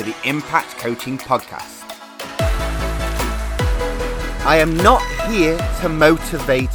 to the Impact Coaching Podcast. I am not here to motivate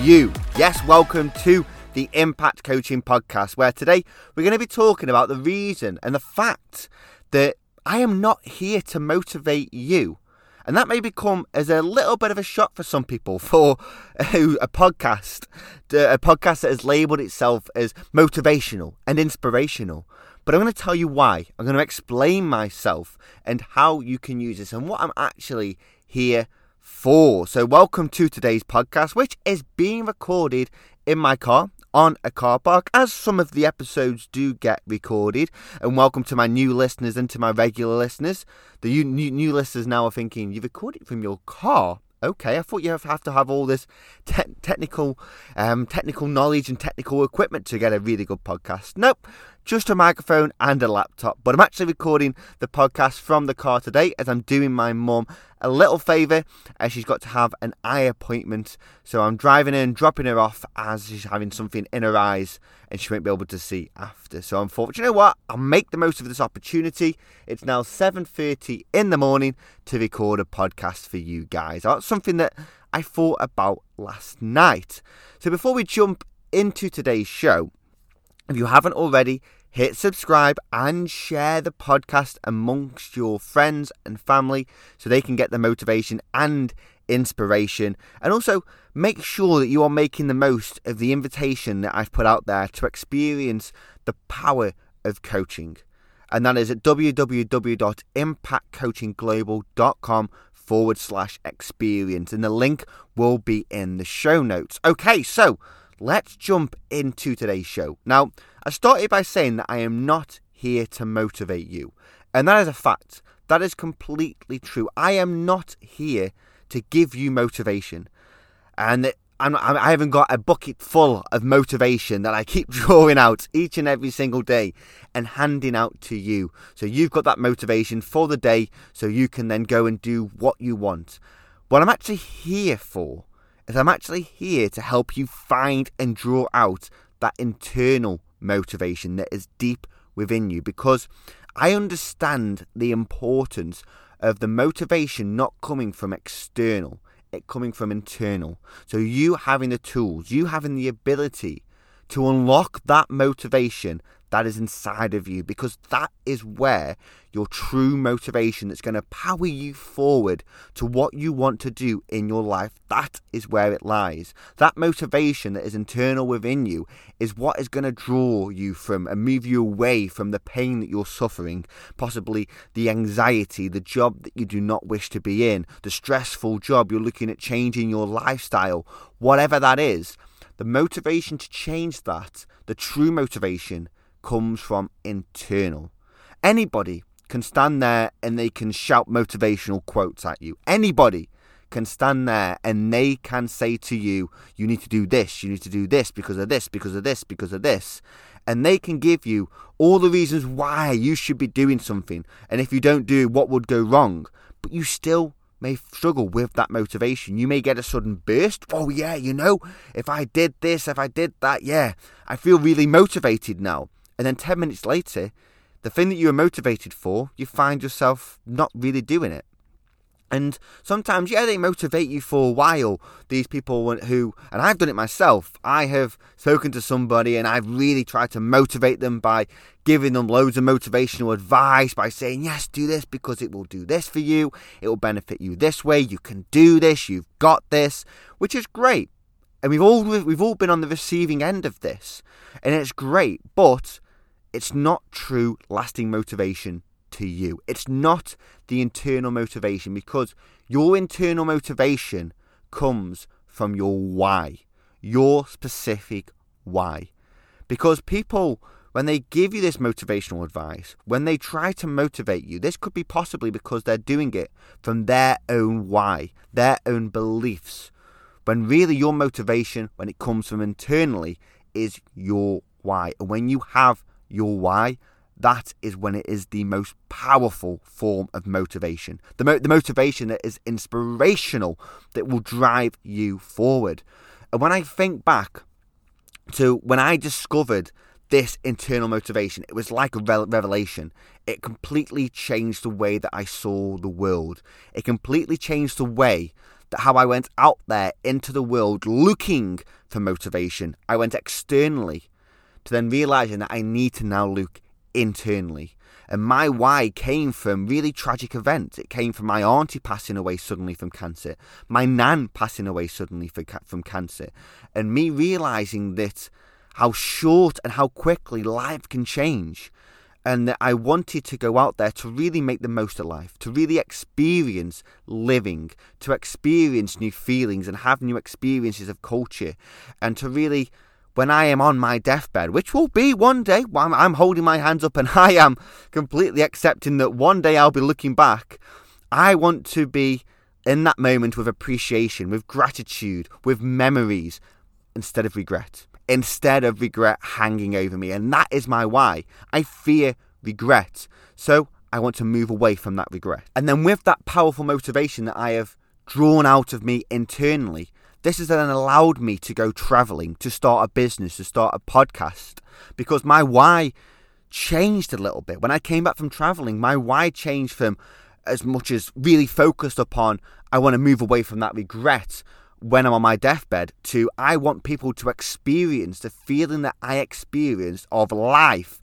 you. Yes, welcome to the Impact Coaching Podcast, where today we're going to be talking about the reason and the fact that I am not here to motivate you. And that may become as a little bit of a shock for some people for a podcast, a podcast that has labelled itself as motivational and inspirational. But I'm going to tell you why. I'm going to explain myself and how you can use this and what I'm actually here for. So, welcome to today's podcast, which is being recorded in my car on a car park, as some of the episodes do get recorded. And welcome to my new listeners and to my regular listeners. The new, new listeners now are thinking, you recorded from your car? okay, I thought you have to have all this te- technical, um, technical knowledge and technical equipment to get a really good podcast. Nope, just a microphone and a laptop. But I'm actually recording the podcast from the car today as I'm doing my mum a little favour as she's got to have an eye appointment. So I'm driving her and dropping her off as she's having something in her eyes and she won't be able to see after. So I'm thought, you know what? I'll make the most of this opportunity. It's now 7.30 in the morning to record a podcast for you guys. That's something that I thought about last night. So before we jump into today's show, if you haven't already, hit subscribe and share the podcast amongst your friends and family so they can get the motivation and inspiration. And also make sure that you are making the most of the invitation that I've put out there to experience the power of coaching. And that is at www.impactcoachingglobal.com forward slash experience. And the link will be in the show notes. Okay, so let's jump into today's show. Now, I started by saying that I am not here to motivate you. And that is a fact. That is completely true. I am not here to give you motivation. And I'm, I haven't got a bucket full of motivation that I keep drawing out each and every single day and handing out to you. So you've got that motivation for the day so you can then go and do what you want. What I'm actually here for is I'm actually here to help you find and draw out that internal motivation that is deep within you because I understand the importance of the motivation not coming from external, it coming from internal. So you having the tools, you having the ability to unlock that motivation that is inside of you because that is where your true motivation that's going to power you forward to what you want to do in your life that is where it lies. That motivation that is internal within you is what is going to draw you from and move you away from the pain that you're suffering possibly the anxiety the job that you do not wish to be in the stressful job you're looking at changing your lifestyle whatever that is the motivation to change that the true motivation comes from internal. Anybody can stand there and they can shout motivational quotes at you. Anybody can stand there and they can say to you, you need to do this, you need to do this because of this, because of this, because of this. And they can give you all the reasons why you should be doing something. And if you don't do, what would go wrong. But you still may struggle with that motivation. You may get a sudden burst. Oh, yeah, you know, if I did this, if I did that, yeah, I feel really motivated now. And then 10 minutes later, the thing that you were motivated for, you find yourself not really doing it. And sometimes, yeah, they motivate you for a while. These people who, and I've done it myself, I have spoken to somebody and I've really tried to motivate them by giving them loads of motivational advice, by saying, yes, do this because it will do this for you. It will benefit you this way. You can do this. You've got this, which is great. And we've all, we've all been on the receiving end of this. And it's great. But it's not true lasting motivation to you. It's not the internal motivation because your internal motivation comes from your why, your specific why. Because people, when they give you this motivational advice, when they try to motivate you, this could be possibly because they're doing it from their own why, their own beliefs. When really your motivation, when it comes from internally, is your why. And when you have your why, that is when it is the most powerful form of motivation. The, mo- the motivation that is inspirational, that will drive you forward. And when I think back to when I discovered this internal motivation, it was like a revelation. It completely changed the way that I saw the world. It completely changed the way that how I went out there into the world looking for motivation. I went externally to then realizing that I need to now look internally. And my why came from really tragic events. It came from my auntie passing away suddenly from cancer, my nan passing away suddenly from cancer, and me realizing that how short and how quickly life can change. And that I wanted to go out there to really make the most of life, to really experience living, to experience new feelings and have new experiences of culture, and to really when I am on my deathbed, which will be one day, I'm, I'm holding my hands up and I am completely accepting that one day I'll be looking back. I want to be in that moment with appreciation, with gratitude, with memories, instead of regret. Instead of regret hanging over me. And that is my why. I fear regret. So I want to move away from that regret. And then with that powerful motivation that I have drawn out of me internally, this has then allowed me to go traveling, to start a business, to start a podcast, because my why changed a little bit. When I came back from traveling, my why changed from as much as really focused upon I want to move away from that regret when I'm on my deathbed to I want people to experience the feeling that I experienced of life,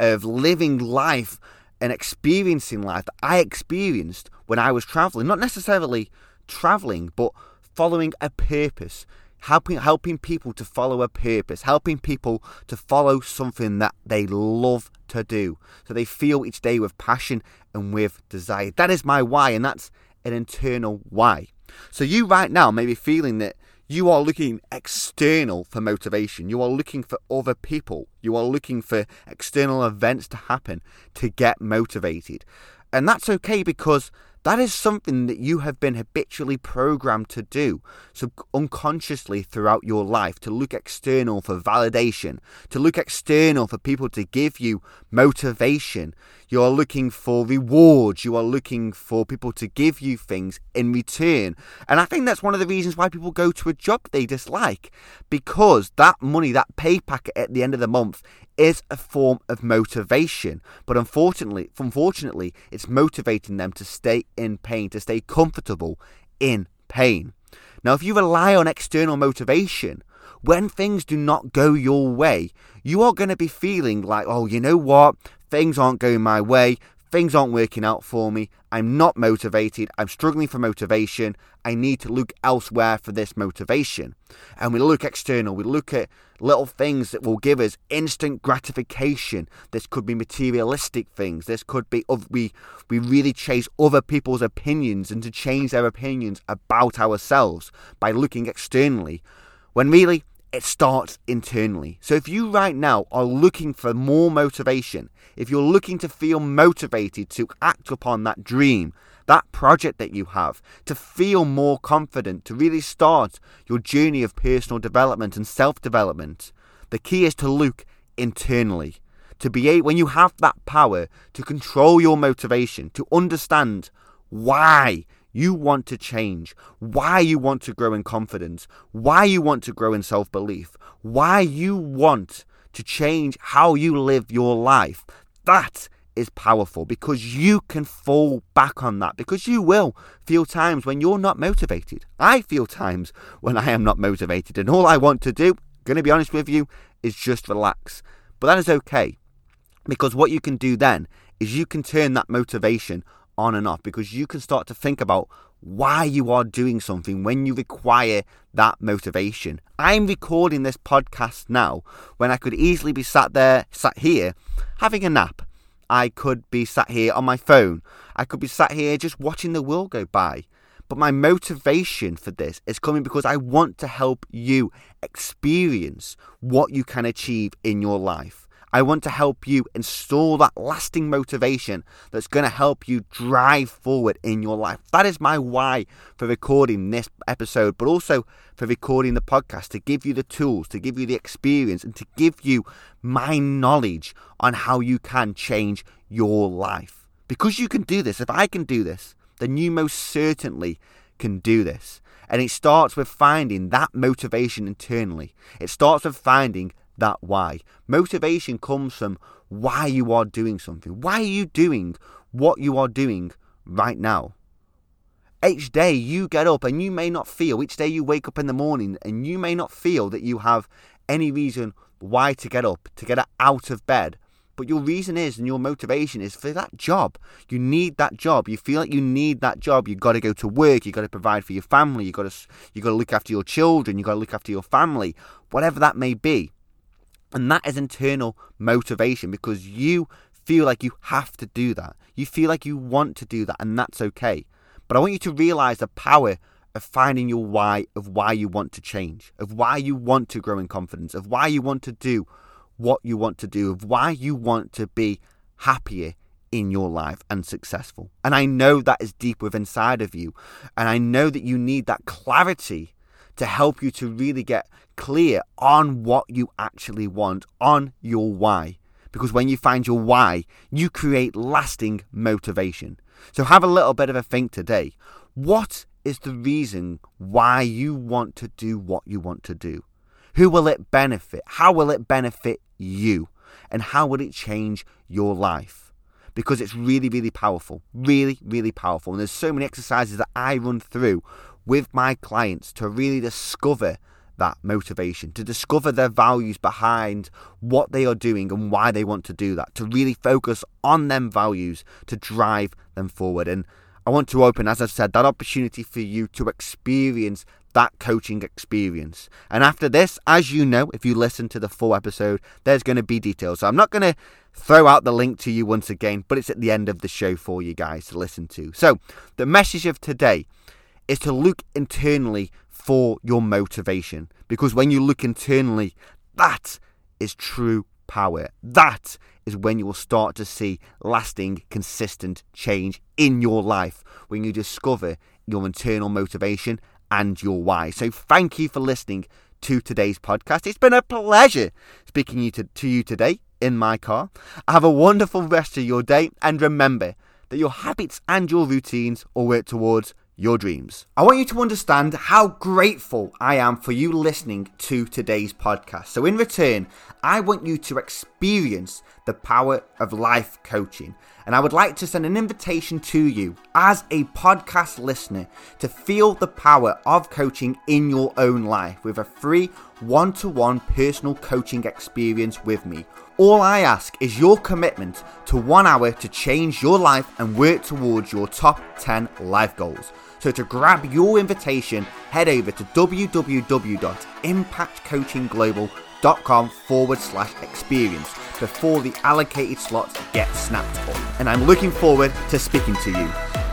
of living life and experiencing life that I experienced when I was traveling. Not necessarily traveling, but following a purpose, helping helping people to follow a purpose, helping people to follow something that they love to do. So they feel each day with passion and with desire. That is my why, and that's an internal why. So you right now may be feeling that you are looking external for motivation. You are looking for other people. You are looking for external events to happen to get motivated. And that's okay because that is something that you have been habitually programmed to do, so unconsciously throughout your life, to look external for validation, to look external for people to give you motivation. You are looking for rewards, you are looking for people to give you things in return. And I think that's one of the reasons why people go to a job they dislike, because that money, that pay packet at the end of the month is a form of motivation. But unfortunately, unfortunately, it's motivating them to stay in pain, to stay comfortable in pain. Now, if you rely on external motivation, when things do not go your way, you are going to be feeling like, oh, you know what? Things aren't going my way. Things aren't working out for me. I'm not motivated. I'm struggling for motivation. I need to look elsewhere for this motivation. And we look external. We look at little things that will give us instant gratification. This could be materialistic things. This could be we we really chase other people's opinions and to change their opinions about ourselves by looking externally. When really it starts internally. So if you right now are looking for more motivation, if you're looking to feel motivated to act upon that dream, that project that you have, to feel more confident, to really start your journey of personal development and self development, the key is to look internally. To be able, when you have that power to control your motivation, to understand why you want to change, why you want to grow in confidence, why you want to grow in self belief, why you want to change how you live your life. That is powerful because you can fall back on that because you will feel times when you're not motivated. I feel times when I am not motivated, and all I want to do, going to be honest with you, is just relax. But that is okay because what you can do then is you can turn that motivation on and off because you can start to think about why you are doing something when you require that motivation. I'm recording this podcast now when I could easily be sat there, sat here, having a nap. I could be sat here on my phone. I could be sat here just watching the world go by. But my motivation for this is coming because I want to help you experience what you can achieve in your life. I want to help you install that lasting motivation that's going to help you drive forward in your life. That is my why for recording this episode, but also for recording the podcast to give you the tools, to give you the experience, and to give you my knowledge on how you can change your life. Because you can do this. If I can do this, then you most certainly can do this. And it starts with finding that motivation internally. It starts with finding that why. Motivation comes from why you are doing something. Why are you doing what you are doing right now? Each day you get up and you may not feel, each day you wake up in the morning and you may not feel that you have any reason why to get up, to get out of bed. But your reason is and your motivation is for that job. You need that job. You feel like you need that job. You've got to go to work. You've got to provide for your family. You've got to, you've got to look after your children. You've got to look after your family, whatever that may be. And that is internal motivation because you feel like you have to do that. You feel like you want to do that, and that's okay. But I want you to realize the power of finding your why, of why you want to change, of why you want to grow in confidence, of why you want to do what you want to do, of why you want to be happier in your life and successful. And I know that is deep within inside of you. And I know that you need that clarity to help you to really get clear on what you actually want, on your why. Because when you find your why, you create lasting motivation. So have a little bit of a think today. What is the reason why you want to do what you want to do? Who will it benefit? How will it benefit you? And how will it change your life? Because it's really, really powerful. Really, really powerful. And there's so many exercises that I run through with my clients to really discover that motivation, to discover their values behind what they are doing and why they want to do that, to really focus on them values to drive them forward. And I want to open, as I've said, that opportunity for you to experience that coaching experience. And after this, as you know, if you listen to the full episode, there's going to be details. So I'm not going to throw out the link to you once again, but it's at the end of the show for you guys to listen to. So the message of today is to look internally for your motivation. Because when you look internally, that is true power. That is when you will start to see lasting, consistent change in your life. When you discover your internal motivation and your why. So thank you for listening to today's podcast. It's been a pleasure speaking to, to you today in my car. Have a wonderful rest of your day and remember that your habits and your routines all work towards your dreams. I want you to understand how grateful I am for you listening to today's podcast. So, in return, I want you to experience the power of life coaching. And I would like to send an invitation to you as a podcast listener to feel the power of coaching in your own life with a free one to one personal coaching experience with me. All I ask is your commitment to one hour to change your life and work towards your top 10 life goals. So to grab your invitation, head over to www.impactcoachingglobal.com forward slash experience before the allocated slots get snapped up. And I'm looking forward to speaking to you.